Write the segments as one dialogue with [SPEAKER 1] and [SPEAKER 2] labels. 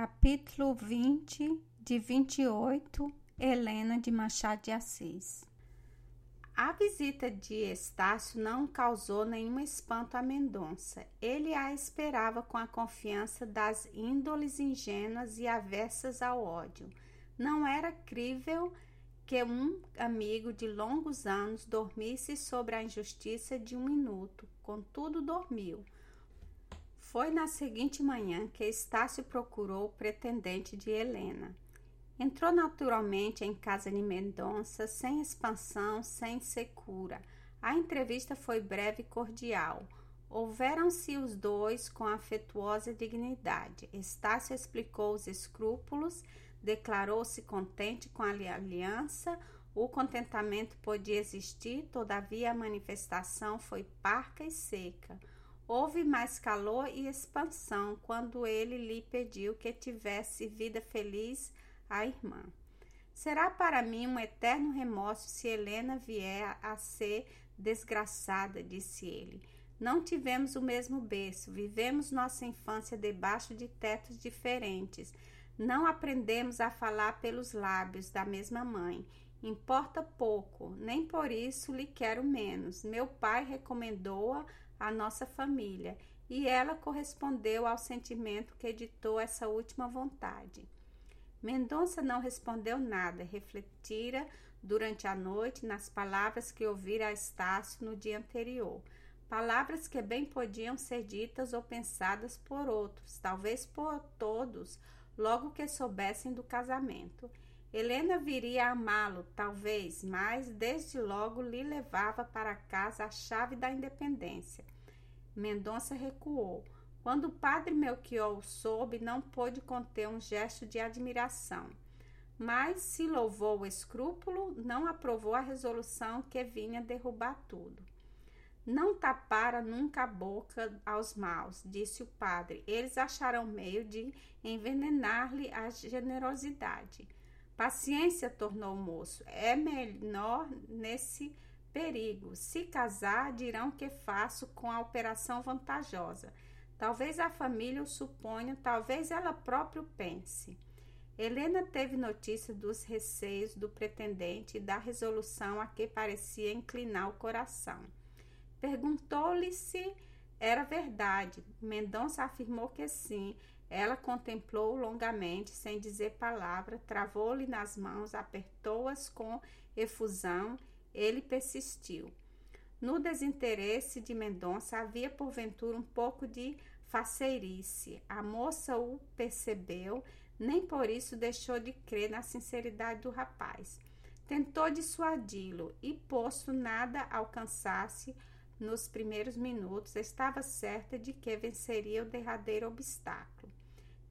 [SPEAKER 1] Capítulo 20 de 28 Helena de Machado de Assis A visita de Estácio não causou nenhum espanto a Mendonça. Ele a esperava com a confiança das índoles ingênuas e avessas ao ódio. Não era crível que um amigo de longos anos dormisse sobre a injustiça de um minuto, contudo dormiu foi na seguinte manhã que Estácio procurou o pretendente de Helena. Entrou naturalmente em casa de Mendonça, sem expansão, sem secura. A entrevista foi breve e cordial. Houveram-se os dois com afetuosa dignidade. Estácio explicou os escrúpulos, declarou-se contente com a aliança. O contentamento podia existir, todavia a manifestação foi parca e seca. Houve mais calor e expansão quando ele lhe pediu que tivesse vida feliz a irmã. Será para mim um eterno remorso se Helena vier a ser desgraçada, disse ele. Não tivemos o mesmo berço, vivemos nossa infância debaixo de tetos diferentes. Não aprendemos a falar pelos lábios da mesma mãe. Importa pouco, nem por isso lhe quero menos. Meu pai recomendou-a a nossa família, e ela correspondeu ao sentimento que editou essa última vontade. Mendonça não respondeu nada, refletira durante a noite nas palavras que ouvira a Estácio no dia anterior, palavras que bem podiam ser ditas ou pensadas por outros, talvez por todos, logo que soubessem do casamento. Helena viria a amá-lo, talvez, mas desde logo lhe levava para casa a chave da independência. Mendonça recuou. Quando o padre Melchior o soube, não pôde conter um gesto de admiração. Mas se louvou o escrúpulo, não aprovou a resolução que vinha derrubar tudo. Não tapara nunca a boca aos maus, disse o padre. Eles acharão meio de envenenar-lhe a generosidade. Paciência, tornou o moço, é menor nesse perigo. Se casar, dirão que faço com a operação vantajosa. Talvez a família o suponha, talvez ela própria pense. Helena teve notícia dos receios do pretendente e da resolução a que parecia inclinar o coração. Perguntou-lhe se era verdade. Mendonça afirmou que sim. Ela contemplou longamente, sem dizer palavra, travou-lhe nas mãos, apertou-as com efusão. Ele persistiu. No desinteresse de Mendonça havia porventura um pouco de faceirice. A moça o percebeu, nem por isso deixou de crer na sinceridade do rapaz. Tentou dissuadi-lo e, posto nada alcançasse, nos primeiros minutos, estava certa de que venceria o derradeiro obstáculo.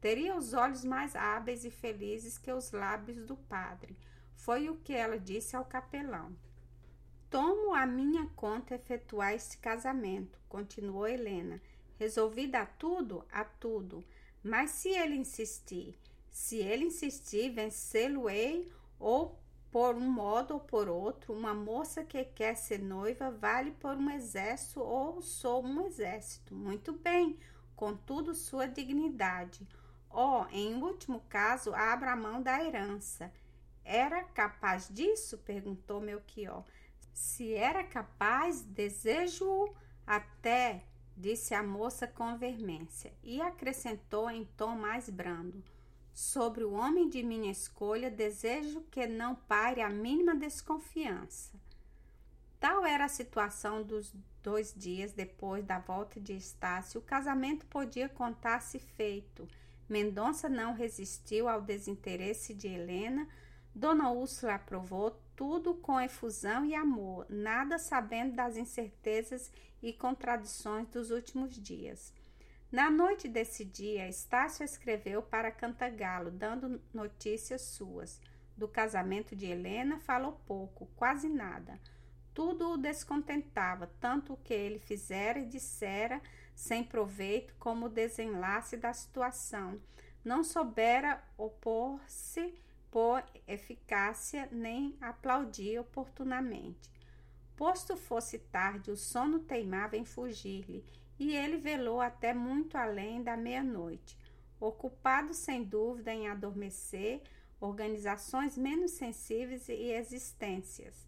[SPEAKER 1] Teria os olhos mais hábeis e felizes que os lábios do padre. Foi o que ela disse ao capelão. Tomo a minha conta efetuar este casamento, continuou Helena. Resolvida a tudo, a tudo. Mas se ele insistir, se ele insistir, vencê-lo-ei ou por um modo ou por outro, uma moça que quer ser noiva vale por um exército ou sou um exército. Muito bem, contudo, sua dignidade. Oh, em último caso, abra a mão da herança. Era capaz disso? perguntou Melchior. Se era capaz, desejo até, disse a moça com veemência, e acrescentou em tom mais brando: Sobre o homem de minha escolha, desejo que não pare a mínima desconfiança. Tal era a situação dos dois dias depois da volta de Estácio, o casamento podia contar-se feito Mendonça não resistiu ao desinteresse de Helena. Dona Úrsula aprovou tudo com efusão e amor, nada sabendo das incertezas e contradições dos últimos dias. Na noite desse dia, Estácio escreveu para Cantagalo, dando notícias suas. Do casamento de Helena falou pouco, quase nada. Tudo o descontentava, tanto o que ele fizera e dissera sem proveito, como desenlace da situação. Não soubera opor-se por eficácia, nem aplaudir oportunamente. Posto fosse tarde, o sono teimava em fugir-lhe, e ele velou até muito além da meia-noite. ocupado sem dúvida em adormecer organizações menos sensíveis e existências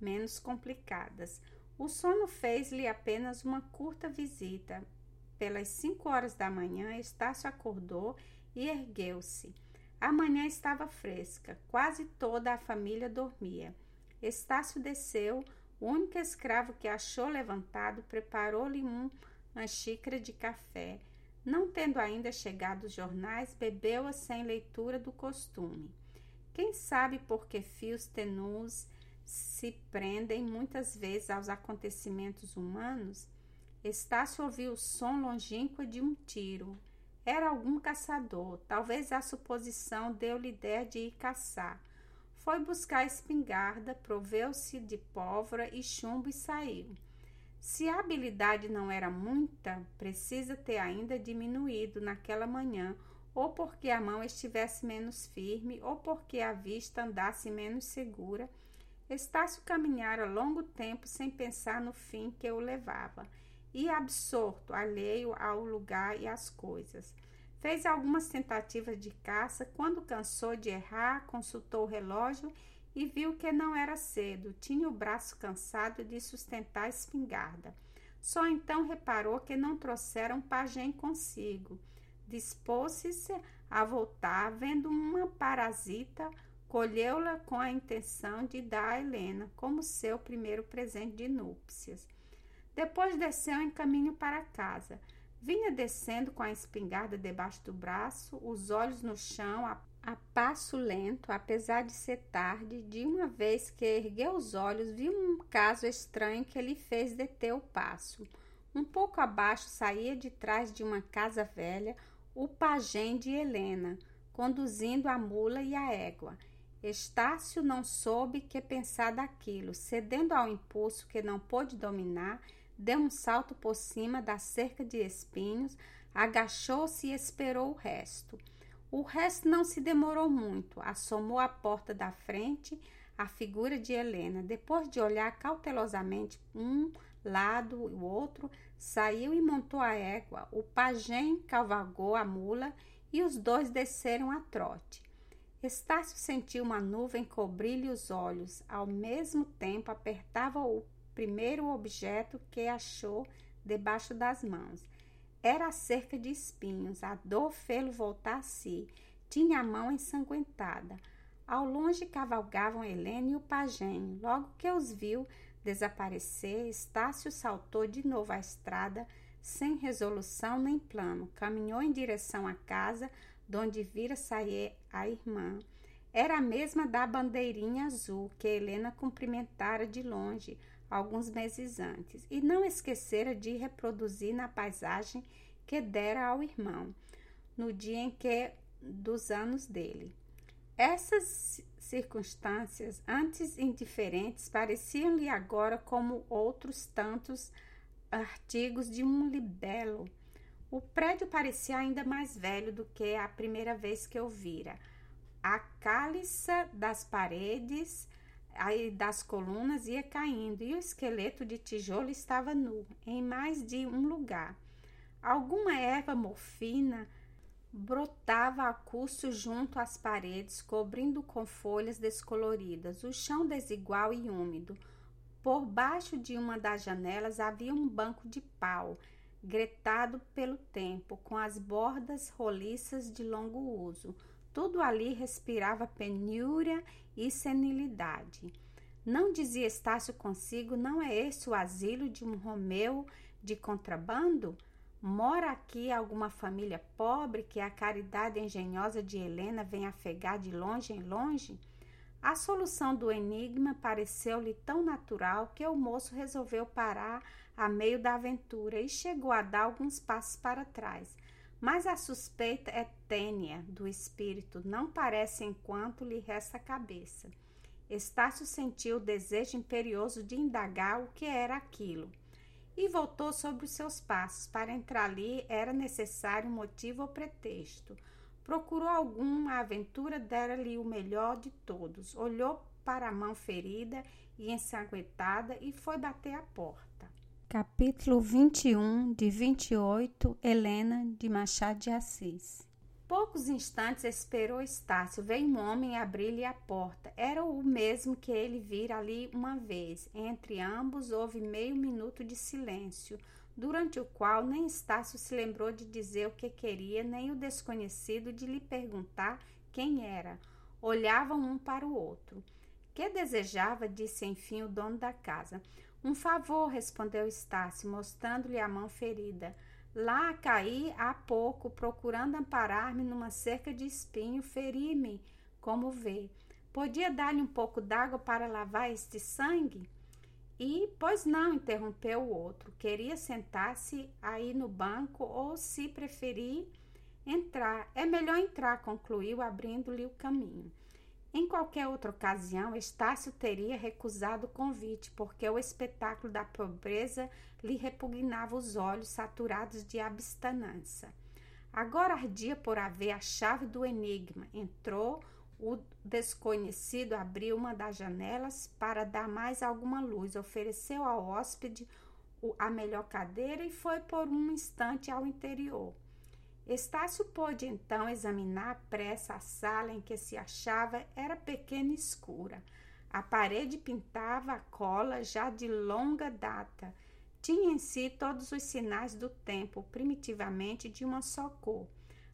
[SPEAKER 1] menos complicadas. O sono fez-lhe apenas uma curta visita. Pelas cinco horas da manhã, Estácio acordou e ergueu-se. A manhã estava fresca, quase toda a família dormia. Estácio desceu, o único escravo que achou levantado preparou-lhe uma xícara de café. Não tendo ainda chegado os jornais, bebeu-a sem leitura do costume. Quem sabe por que fios tenus se prendem muitas vezes aos acontecimentos humanos? Estácio ouviu o som longínquo de um tiro. Era algum caçador. Talvez a suposição deu-lhe ideia de ir caçar. Foi buscar a espingarda, proveu-se de pólvora e chumbo e saiu. Se a habilidade não era muita, precisa ter ainda diminuído naquela manhã, ou porque a mão estivesse menos firme, ou porque a vista andasse menos segura. Estácio caminhara longo tempo sem pensar no fim que o levava, e absorto, alheio ao lugar e às coisas. Fez algumas tentativas de caça, quando cansou de errar, consultou o relógio e viu que não era cedo, tinha o braço cansado de sustentar a espingarda. Só então reparou que não trouxeram pajem consigo. Dispôs-se a voltar, vendo uma parasita, colheu-la com a intenção de dar a Helena como seu primeiro presente de núpcias. Depois desceu em caminho para casa. Vinha descendo com a espingarda debaixo do braço, os olhos no chão, a a passo lento, apesar de ser tarde, de uma vez que ergueu os olhos, viu um caso estranho que lhe fez deter o passo. Um pouco abaixo saía de trás de uma casa velha o pajem de Helena, conduzindo a mula e a égua. Estácio não soube que pensar daquilo. Cedendo ao impulso que não pôde dominar, deu um salto por cima da cerca de espinhos, agachou-se e esperou o resto. O resto não se demorou muito. Assomou à porta da frente a figura de Helena. Depois de olhar cautelosamente um lado e o outro, saiu e montou a égua. O pajem cavalgou a mula e os dois desceram a trote. Estácio sentiu uma nuvem cobrir-lhe os olhos. Ao mesmo tempo, apertava o primeiro objeto que achou debaixo das mãos. Era a cerca de espinhos. A dor fê-lo voltar a si. Tinha a mão ensanguentada. Ao longe cavalgavam Helena e o pajem. Logo que os viu desaparecer, Estácio saltou de novo à estrada, sem resolução nem plano. Caminhou em direção à casa, donde vira sair a irmã. Era a mesma da bandeirinha azul que Helena cumprimentara de longe, alguns meses antes, e não esquecera de reproduzir na paisagem que dera ao irmão, no dia em que dos anos dele. Essas circunstâncias, antes indiferentes, pareciam-lhe agora como outros tantos artigos de um libelo. O prédio parecia ainda mais velho do que a primeira vez que eu vira. A cálice das paredes aí das colunas ia caindo e o esqueleto de tijolo estava nu em mais de um lugar. Alguma erva morfina brotava a custo junto às paredes, cobrindo com folhas descoloridas o chão desigual e úmido. Por baixo de uma das janelas havia um banco de pau, gretado pelo tempo, com as bordas roliças de longo uso. Tudo ali respirava penúria e senilidade. Não dizia Estácio consigo, não é esse o asilo de um Romeu de contrabando? Mora aqui alguma família pobre que a caridade engenhosa de Helena vem afegar de longe em longe? A solução do enigma pareceu-lhe tão natural que o moço resolveu parar a meio da aventura e chegou a dar alguns passos para trás. Mas a suspeita é tênia do espírito, não parece enquanto lhe resta a cabeça. Estácio sentiu o desejo imperioso de indagar o que era aquilo e voltou sobre os seus passos. Para entrar ali era necessário motivo ou pretexto. Procurou algum, a aventura dera-lhe o melhor de todos. Olhou para a mão ferida e ensanguentada e foi bater à porta.
[SPEAKER 2] Capítulo 21 de 28 Helena de Machado de Assis
[SPEAKER 1] poucos instantes esperou Estácio. Veio um homem abrir-lhe a porta. Era o mesmo que ele vira ali uma vez. Entre ambos houve meio minuto de silêncio, durante o qual nem Estácio se lembrou de dizer o que queria, nem o desconhecido de lhe perguntar quem era. Olhavam um para o outro. Que desejava? disse enfim o dono da casa. Um favor, respondeu Estácio, mostrando-lhe a mão ferida. Lá caí há pouco, procurando amparar-me numa cerca de espinho, feri-me, como vê. Podia dar-lhe um pouco d'água para lavar este sangue? E, pois não, interrompeu o outro. Queria sentar-se aí no banco ou, se preferir, entrar. É melhor entrar, concluiu, abrindo-lhe o caminho. Em qualquer outra ocasião, Estácio teria recusado o convite, porque o espetáculo da pobreza lhe repugnava os olhos saturados de abstinência. Agora ardia por haver a chave do enigma. Entrou, o desconhecido abriu uma das janelas para dar mais alguma luz, ofereceu ao hóspede a melhor cadeira e foi por um instante ao interior. Estácio pôde então examinar à pressa a sala em que se achava, era pequena e escura. A parede pintava a cola já de longa data. Tinha em si todos os sinais do tempo, primitivamente de uma só cor.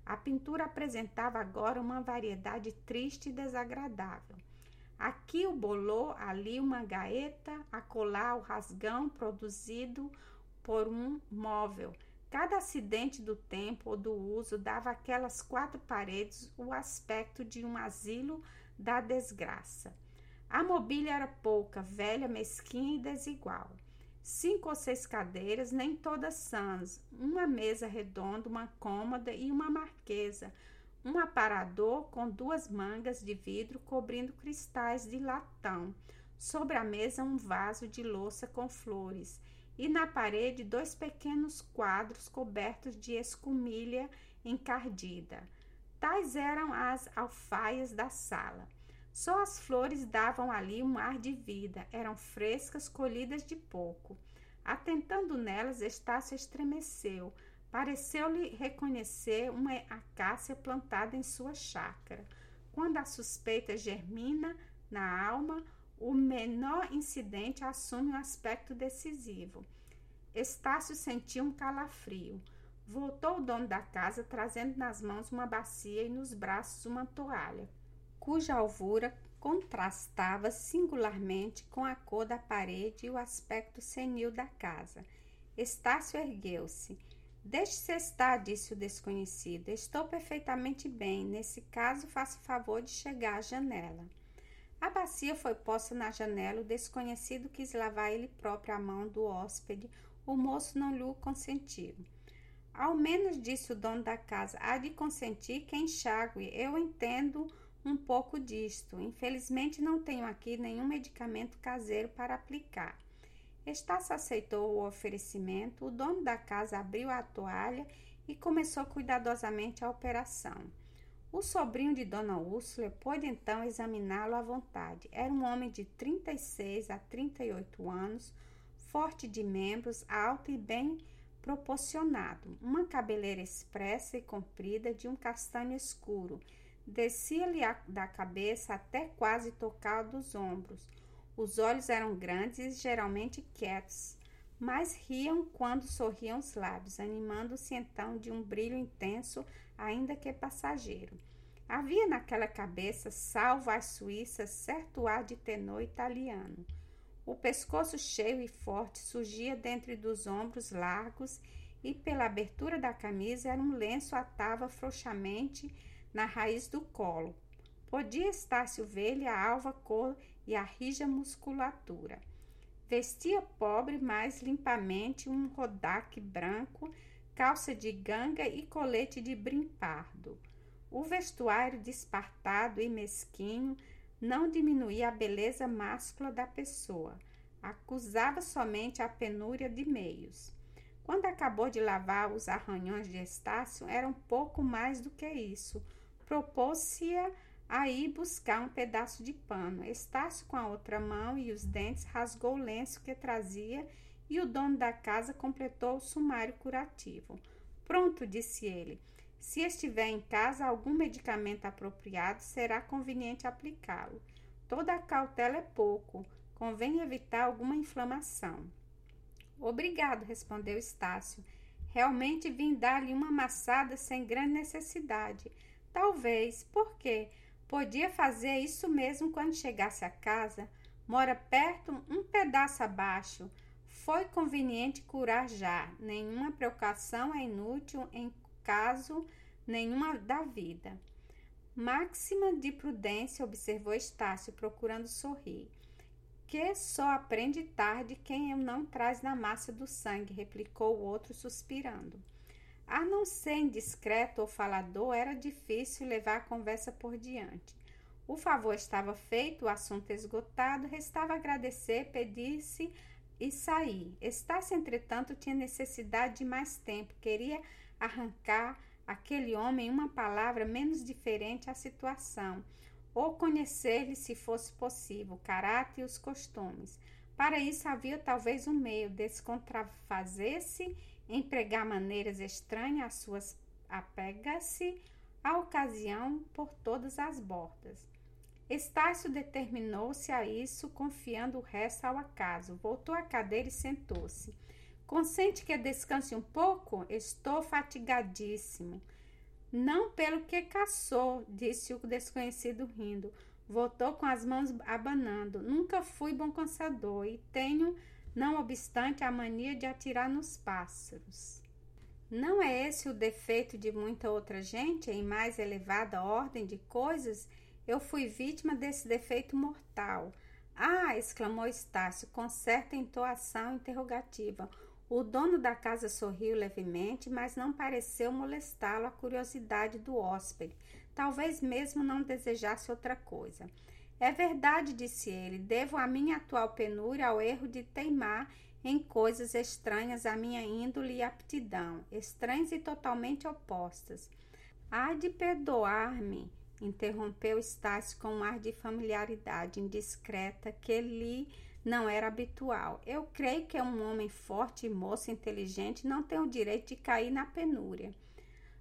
[SPEAKER 1] A pintura apresentava agora uma variedade triste e desagradável. Aqui o bolô, ali uma gaeta, acolá o rasgão produzido por um móvel Cada acidente do tempo ou do uso dava àquelas quatro paredes o aspecto de um asilo da desgraça. A mobília era pouca, velha, mesquinha e desigual. Cinco ou seis cadeiras, nem todas sãs, uma mesa redonda, uma cômoda e uma marquesa, um aparador com duas mangas de vidro cobrindo cristais de latão. Sobre a mesa, um vaso de louça com flores e na parede dois pequenos quadros cobertos de escumilha encardida. Tais eram as alfaias da sala. Só as flores davam ali um ar de vida, eram frescas, colhidas de pouco. Atentando nelas, Estácio estremeceu. Pareceu-lhe reconhecer uma acácia plantada em sua chácara. Quando a suspeita germina na alma, o menor incidente assume um aspecto decisivo. Estácio sentiu um calafrio. Voltou o dono da casa, trazendo nas mãos uma bacia e nos braços uma toalha, cuja alvura contrastava singularmente com a cor da parede e o aspecto senil da casa. Estácio ergueu-se. Deixe-se estar, disse o desconhecido. Estou perfeitamente bem. Nesse caso, faça favor de chegar à janela. A bacia foi posta na janela, o desconhecido quis lavar ele próprio a mão do hóspede, o moço não lhe consentiu. Ao menos, disse o dono da casa, há de consentir quem enxague. Eu entendo um pouco disto. Infelizmente, não tenho aqui nenhum medicamento caseiro para aplicar. Estácio aceitou o oferecimento, o dono da casa abriu a toalha e começou cuidadosamente a operação. O sobrinho de Dona Úrsula pôde então examiná-lo à vontade. Era um homem de 36 a 38 anos, forte de membros, alto e bem proporcionado, uma cabeleira expressa e comprida de um castanho escuro. Descia-lhe da cabeça até quase tocar dos ombros. Os olhos eram grandes e geralmente quietos, mas riam quando sorriam os lábios, animando-se então de um brilho intenso ainda que passageiro. Havia naquela cabeça, salvo as suíças, certo ar de tenor italiano. O pescoço cheio e forte surgia dentre dos ombros largos e pela abertura da camisa era um lenço atava frouxamente na raiz do colo. Podia estar-se ver-lhe a alva cor e a rija musculatura. Vestia pobre, mas limpamente um rodaque branco calça de ganga e colete de brim pardo. O vestuário despartado e mesquinho não diminuía a beleza máscula da pessoa, acusava somente a penúria de meios. Quando acabou de lavar os arranhões de Estácio, era um pouco mais do que isso. Propôs-se a ir buscar um pedaço de pano. Estácio, com a outra mão e os dentes, rasgou o lenço que trazia e o dono da casa completou o sumário curativo. Pronto, disse ele. Se estiver em casa algum medicamento apropriado, será conveniente aplicá-lo. Toda cautela é pouco, convém evitar alguma inflamação. Obrigado, respondeu Estácio. Realmente vim dar-lhe uma amassada sem grande necessidade. Talvez, porque podia fazer isso mesmo quando chegasse a casa. Mora perto, um pedaço abaixo. Foi conveniente curar já. Nenhuma precaução é inútil em caso nenhuma da vida. Máxima de prudência, observou Estácio, procurando sorrir. Que só aprende tarde quem não traz na massa do sangue, replicou o outro, suspirando. A não ser indiscreto ou falador, era difícil levar a conversa por diante. O favor estava feito, o assunto esgotado, restava agradecer, pedir-se e sair. Estácio, entretanto, tinha necessidade de mais tempo, queria arrancar aquele homem uma palavra menos diferente à situação, ou conhecer-lhe, se fosse possível, o caráter e os costumes. Para isso havia talvez um meio, descontrafazer-se, empregar maneiras estranhas às suas apega-se à ocasião por todas as bordas. Estácio determinou-se a isso, confiando o resto ao acaso. Voltou à cadeira e sentou-se. Consente que descanse um pouco? Estou fatigadíssimo. Não pelo que caçou, disse o desconhecido rindo. Voltou com as mãos abanando. Nunca fui bom caçador e tenho, não obstante, a mania de atirar nos pássaros. Não é esse o defeito de muita outra gente em mais elevada ordem de coisas? Eu fui vítima desse defeito mortal. Ah! exclamou Estácio com certa entoação interrogativa. O dono da casa sorriu levemente, mas não pareceu molestá-lo a curiosidade do hóspede. Talvez mesmo não desejasse outra coisa. É verdade, disse ele, devo a minha atual penúria ao erro de teimar em coisas estranhas à minha índole e aptidão, estranhas e totalmente opostas. Há de perdoar-me, interrompeu Estácio com um ar de familiaridade indiscreta que lhe não era habitual. Eu creio que um homem forte e moço inteligente não tem o direito de cair na penúria.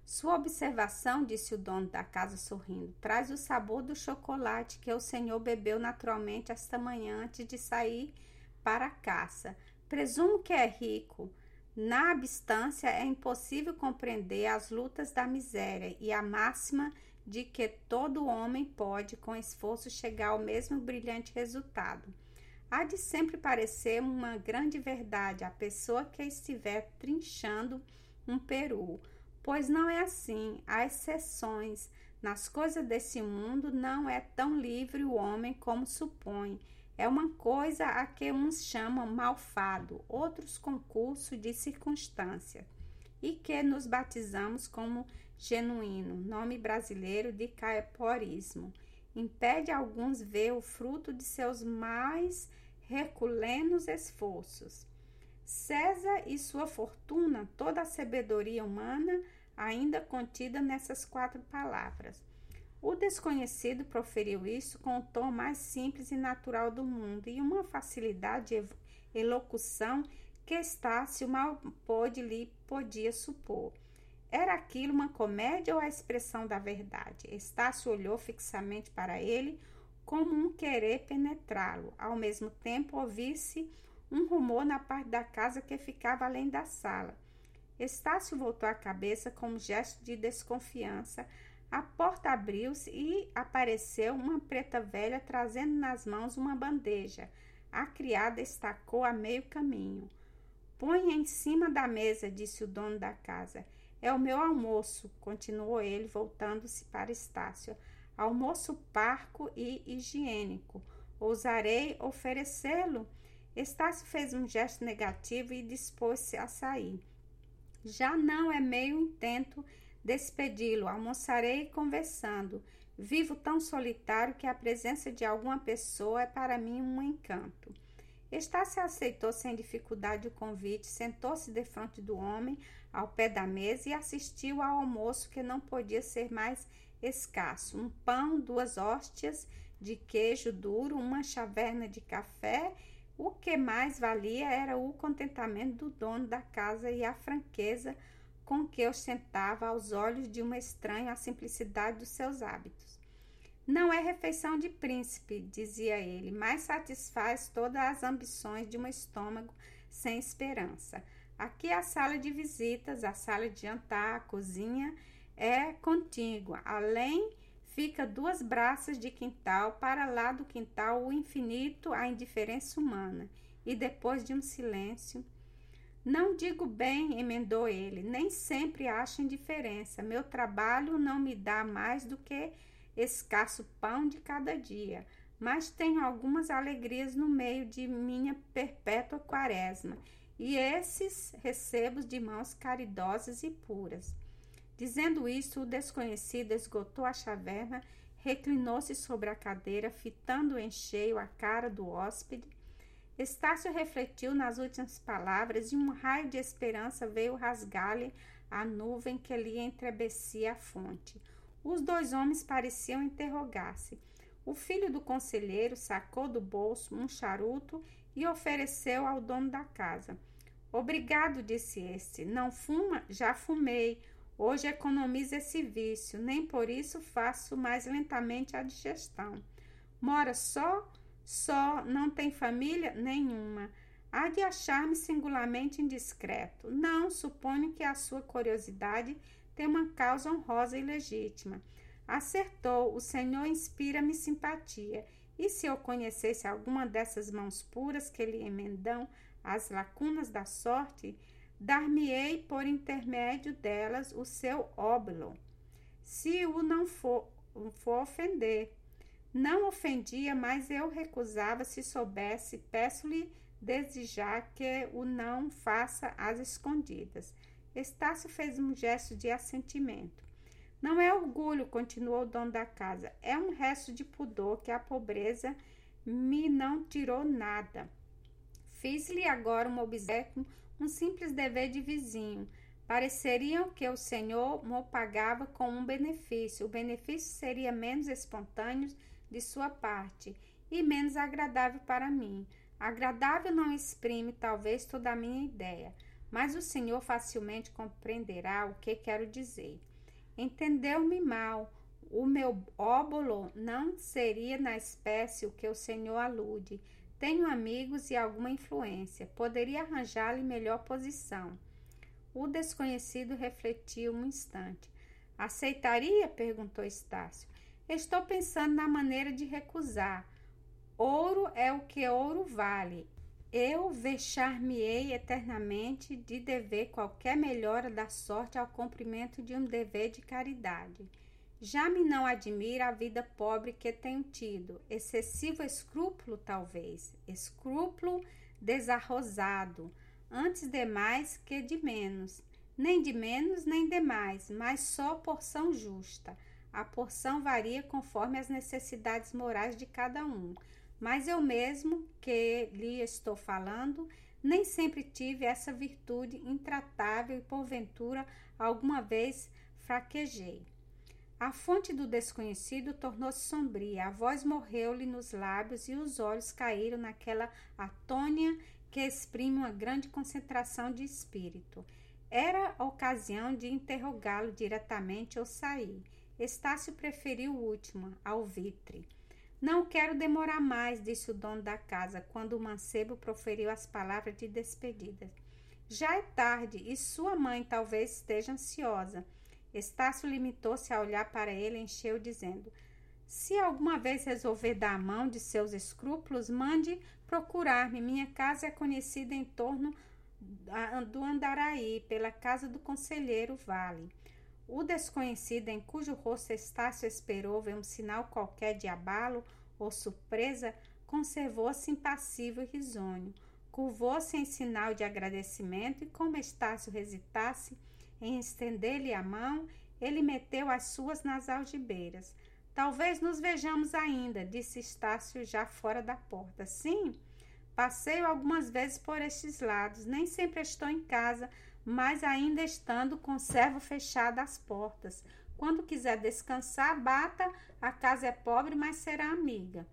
[SPEAKER 1] Sua observação, disse o dono da casa sorrindo, traz o sabor do chocolate que o senhor bebeu naturalmente esta manhã antes de sair para a caça. Presumo que é rico. Na abstância é impossível compreender as lutas da miséria e a máxima de que todo homem pode, com esforço, chegar ao mesmo brilhante resultado. Há de sempre parecer uma grande verdade a pessoa que estiver trinchando um peru, pois não é assim, há exceções. Nas coisas desse mundo não é tão livre o homem como supõe. É uma coisa a que uns chamam malfado, outros concurso de circunstância, e que nos batizamos como genuíno, nome brasileiro de caiporismo, impede alguns ver o fruto de seus mais reculenos esforços. César e sua fortuna, toda a sabedoria humana, ainda contida nessas quatro palavras. O desconhecido proferiu isso com o tom mais simples e natural do mundo e uma facilidade de elocução que Estácio mal pôde lhe podia supor. Era aquilo uma comédia ou a expressão da verdade? Estácio olhou fixamente para ele, como um querer penetrá-lo. Ao mesmo tempo, ouvisse um rumor na parte da casa que ficava além da sala. Estácio voltou a cabeça com um gesto de desconfiança. A porta abriu-se e apareceu uma preta velha trazendo nas mãos uma bandeja. A criada estacou a meio caminho. Põe em cima da mesa, disse o dono da casa. É o meu almoço, continuou ele, voltando-se para Estácio. Almoço parco e higiênico. Ousarei oferecê-lo? Estácio fez um gesto negativo e dispôs-se a sair. Já não é meio intento despedi-lo. Almoçarei conversando. Vivo tão solitário que a presença de alguma pessoa é para mim um encanto. Estácio aceitou sem dificuldade o convite, sentou-se defronte do homem, ao pé da mesa, e assistiu ao almoço que não podia ser mais escasso: um pão, duas hóstias de queijo duro, uma chaverna de café. O que mais valia era o contentamento do dono da casa e a franqueza com que ostentava aos olhos de um estranho a simplicidade dos seus hábitos. Não é refeição de príncipe, dizia ele, mas satisfaz todas as ambições de um estômago sem esperança. Aqui a sala de visitas, a sala de jantar, a cozinha é contígua. Além fica duas braças de quintal, para lá do quintal o infinito, a indiferença humana. E depois de um silêncio, não digo bem, emendou ele, nem sempre acho indiferença. Meu trabalho não me dá mais do que escasso pão de cada dia, mas tenho algumas alegrias no meio de minha perpétua quaresma, e esses recebo de mãos caridosas e puras. Dizendo isso, o desconhecido esgotou a chaverna, reclinou-se sobre a cadeira, fitando em cheio a cara do hóspede. Estácio refletiu nas últimas palavras e um raio de esperança veio rasgar-lhe a nuvem que lhe entrebecia a fonte. Os dois homens pareciam interrogar-se. O filho do conselheiro sacou do bolso um charuto e ofereceu ao dono da casa. Obrigado, disse este. Não fuma? Já fumei. Hoje economizo esse vício, nem por isso faço mais lentamente a digestão. Mora só? Só, não tem família? Nenhuma. Há de achar-me singularmente indiscreto. Não, suponho que a sua curiosidade tem uma causa honrosa e legítima. Acertou, o Senhor inspira-me simpatia. E se eu conhecesse alguma dessas mãos puras que lhe emendam as lacunas da sorte, dar-me-ei por intermédio delas o seu óbolo, se o não for, for ofender. Não ofendia, mas eu recusava se soubesse, peço-lhe desejar que o não faça às escondidas. Estácio fez um gesto de assentimento. Não é orgulho, continuou o dono da casa, é um resto de pudor que a pobreza me não tirou nada. Fiz-lhe agora um obsequio um simples dever de vizinho. Pareceriam que o Senhor mo pagava com um benefício. O benefício seria menos espontâneo de sua parte e menos agradável para mim. Agradável não exprime talvez toda a minha ideia, mas o Senhor facilmente compreenderá o que quero dizer. Entendeu-me mal. O meu óbolo não seria na espécie o que o Senhor alude. Tenho amigos e alguma influência. Poderia arranjar-lhe melhor posição. O desconhecido refletiu um instante. Aceitaria? perguntou Estácio. Estou pensando na maneira de recusar. Ouro é o que ouro vale. Eu vexar-me-ei eternamente de dever qualquer melhora da sorte ao cumprimento de um dever de caridade. Já me não admira a vida pobre que tenho tido, excessivo escrúpulo, talvez, escrúpulo desarrosado, antes de mais que de menos, nem de menos nem de mais, mas só porção justa. A porção varia conforme as necessidades morais de cada um, mas eu mesmo que lhe estou falando, nem sempre tive essa virtude intratável e porventura alguma vez fraquejei. A fonte do desconhecido tornou-se sombria, a voz morreu-lhe nos lábios e os olhos caíram naquela atônia que exprime uma grande concentração de espírito. Era ocasião de interrogá-lo diretamente ou sair. Estácio preferiu o último, ao vitre. Não quero demorar mais, disse o dono da casa, quando o mancebo proferiu as palavras de despedida. Já é tarde e sua mãe talvez esteja ansiosa. Estácio limitou-se a olhar para ele e encheu, dizendo: Se alguma vez resolver dar a mão de seus escrúpulos, mande procurar-me. Minha casa é conhecida em torno do Andaraí, pela casa do conselheiro Vale. O desconhecido, em cujo rosto Estácio esperou ver um sinal qualquer de abalo ou surpresa, conservou-se impassível e risonho. Curvou-se em sinal de agradecimento e, como Estácio hesitasse, em estender-lhe a mão, ele meteu as suas nas algibeiras. Talvez nos vejamos ainda, disse Estácio já fora da porta. Sim, passeio algumas vezes por estes lados. Nem sempre estou em casa, mas ainda estando, conservo fechadas as portas. Quando quiser descansar, bata. A casa é pobre, mas será amiga.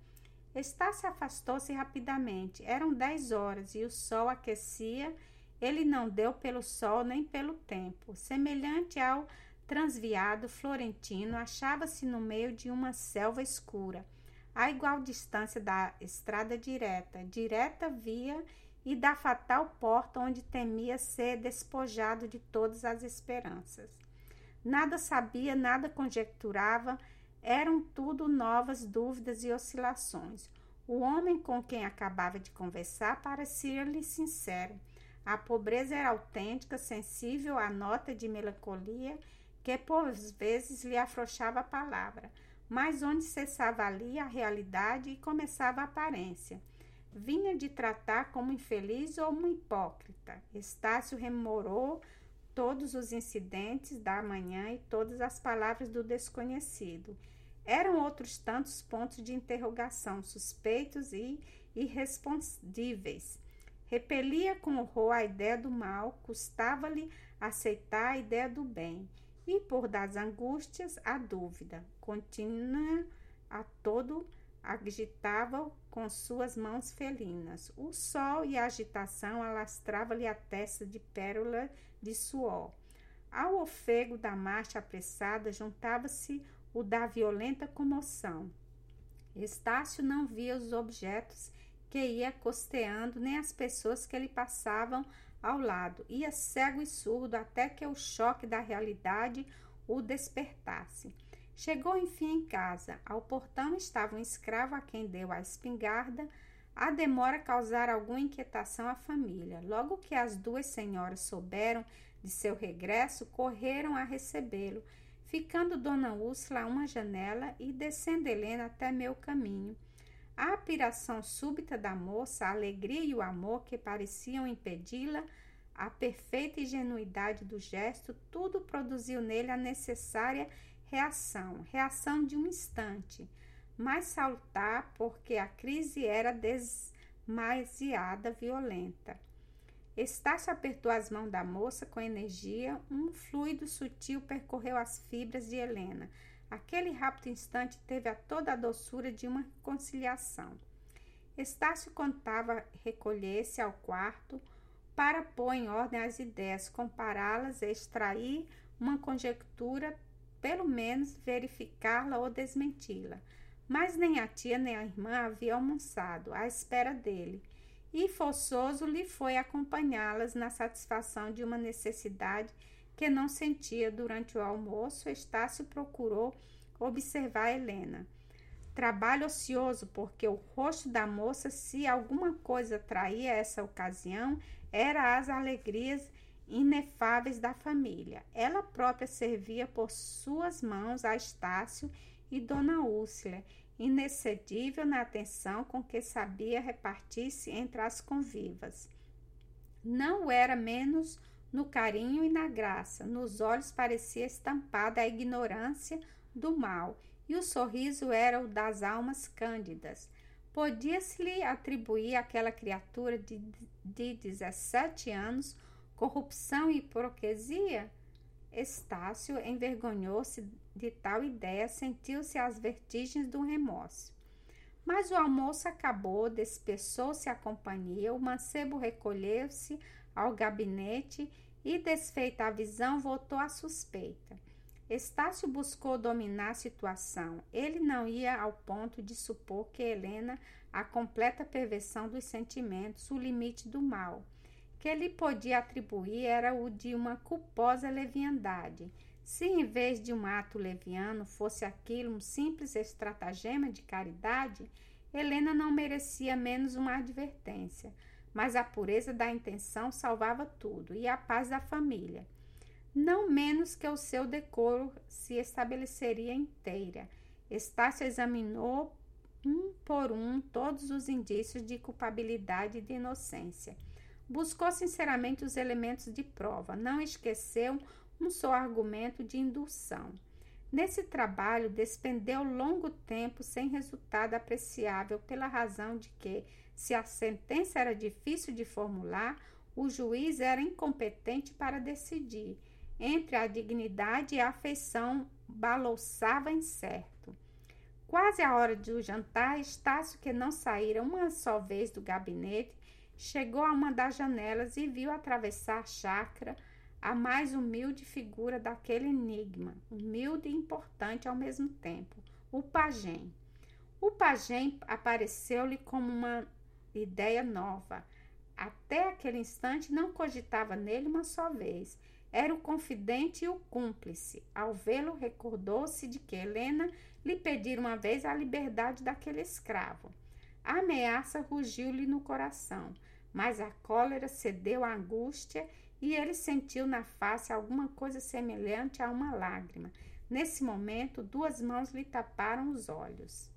[SPEAKER 1] Estácio afastou-se rapidamente. Eram dez horas e o sol aquecia ele não deu pelo sol nem pelo tempo. Semelhante ao transviado florentino, achava-se no meio de uma selva escura, a igual distância da estrada direta, direta via e da fatal porta onde temia ser despojado de todas as esperanças. Nada sabia, nada conjecturava, eram tudo novas dúvidas e oscilações. O homem com quem acabava de conversar parecia-lhe sincero. A pobreza era autêntica, sensível à nota de melancolia que por vezes lhe afrouxava a palavra, mas onde cessava ali a realidade e começava a aparência. Vinha de tratar como infeliz ou um hipócrita. Estácio rememorou todos os incidentes da manhã e todas as palavras do desconhecido. Eram outros tantos pontos de interrogação, suspeitos e irrespondíveis. Repelia com horror a ideia do mal, custava-lhe aceitar a ideia do bem, e por das angústias a dúvida contínua a todo agitava com suas mãos felinas. O sol e a agitação alastrava-lhe a testa de pérola de suor. Ao ofego da marcha apressada juntava-se o da violenta comoção. Estácio não via os objetos que ia costeando, nem as pessoas que lhe passavam ao lado. Ia cego e surdo até que o choque da realidade o despertasse. Chegou enfim em casa. Ao portão estava um escravo a quem deu a espingarda. A demora causara alguma inquietação à família. Logo que as duas senhoras souberam de seu regresso, correram a recebê-lo ficando Dona Úrsula a uma janela e descendo Helena até meu caminho. A apiração súbita da moça, a alegria e o amor que pareciam impedi-la, a perfeita ingenuidade do gesto, tudo produziu nele a necessária reação, reação de um instante, mas saltar porque a crise era demasiada violenta. Estácio apertou as mãos da moça com energia. Um fluido sutil percorreu as fibras de Helena. Aquele rápido instante teve a toda a doçura de uma conciliação. Estácio contava recolher-se ao quarto para pôr em ordem as ideias, compará-las e extrair uma conjectura, pelo menos verificá-la ou desmenti-la. Mas nem a tia nem a irmã haviam almoçado à espera dele e forçoso lhe foi acompanhá-las na satisfação de uma necessidade que não sentia durante o almoço. Estácio procurou observar Helena. Trabalho ocioso, porque o rosto da moça, se alguma coisa traía essa ocasião, era as alegrias inefáveis da família. Ela própria servia por suas mãos a Estácio e Dona Úrsula inexcedível na atenção com que sabia repartir-se entre as convivas. Não era menos no carinho e na graça, nos olhos parecia estampada a ignorância do mal, e o sorriso era o das almas cândidas. Podia-se-lhe atribuir àquela criatura de, de 17 anos corrupção e hipocrisia? Estácio envergonhou-se de tal ideia, sentiu-se às vertigens do remorso. Mas o almoço acabou, despeçou-se a companhia, o mancebo recolheu-se ao gabinete e, desfeita a visão, voltou à suspeita. Estácio buscou dominar a situação. Ele não ia ao ponto de supor que Helena, a completa perversão dos sentimentos, o limite do mal que ele podia atribuir era o de uma culposa leviandade. Se em vez de um ato leviano fosse aquilo um simples estratagema de caridade, Helena não merecia menos uma advertência, mas a pureza da intenção salvava tudo e a paz da família. Não menos que o seu decoro se estabeleceria inteira. Estácio examinou um por um todos os indícios de culpabilidade e de inocência Buscou sinceramente os elementos de prova, não esqueceu um só argumento de indução. Nesse trabalho, despendeu longo tempo sem resultado apreciável, pela razão de que, se a sentença era difícil de formular, o juiz era incompetente para decidir. Entre a dignidade e a afeição, balouçava incerto. Quase à hora do jantar, Estácio, que não saíra uma só vez do gabinete, chegou a uma das janelas e viu atravessar a chácara a mais humilde figura daquele enigma, humilde e importante ao mesmo tempo, o pajem. O pajem apareceu-lhe como uma ideia nova. Até aquele instante não cogitava nele uma só vez. Era o confidente e o cúmplice. Ao vê-lo, recordou-se de que Helena lhe pedira uma vez a liberdade daquele escravo. A ameaça rugiu-lhe no coração, mas a cólera cedeu à angústia e ele sentiu na face alguma coisa semelhante a uma lágrima. Nesse momento, duas mãos lhe taparam os olhos.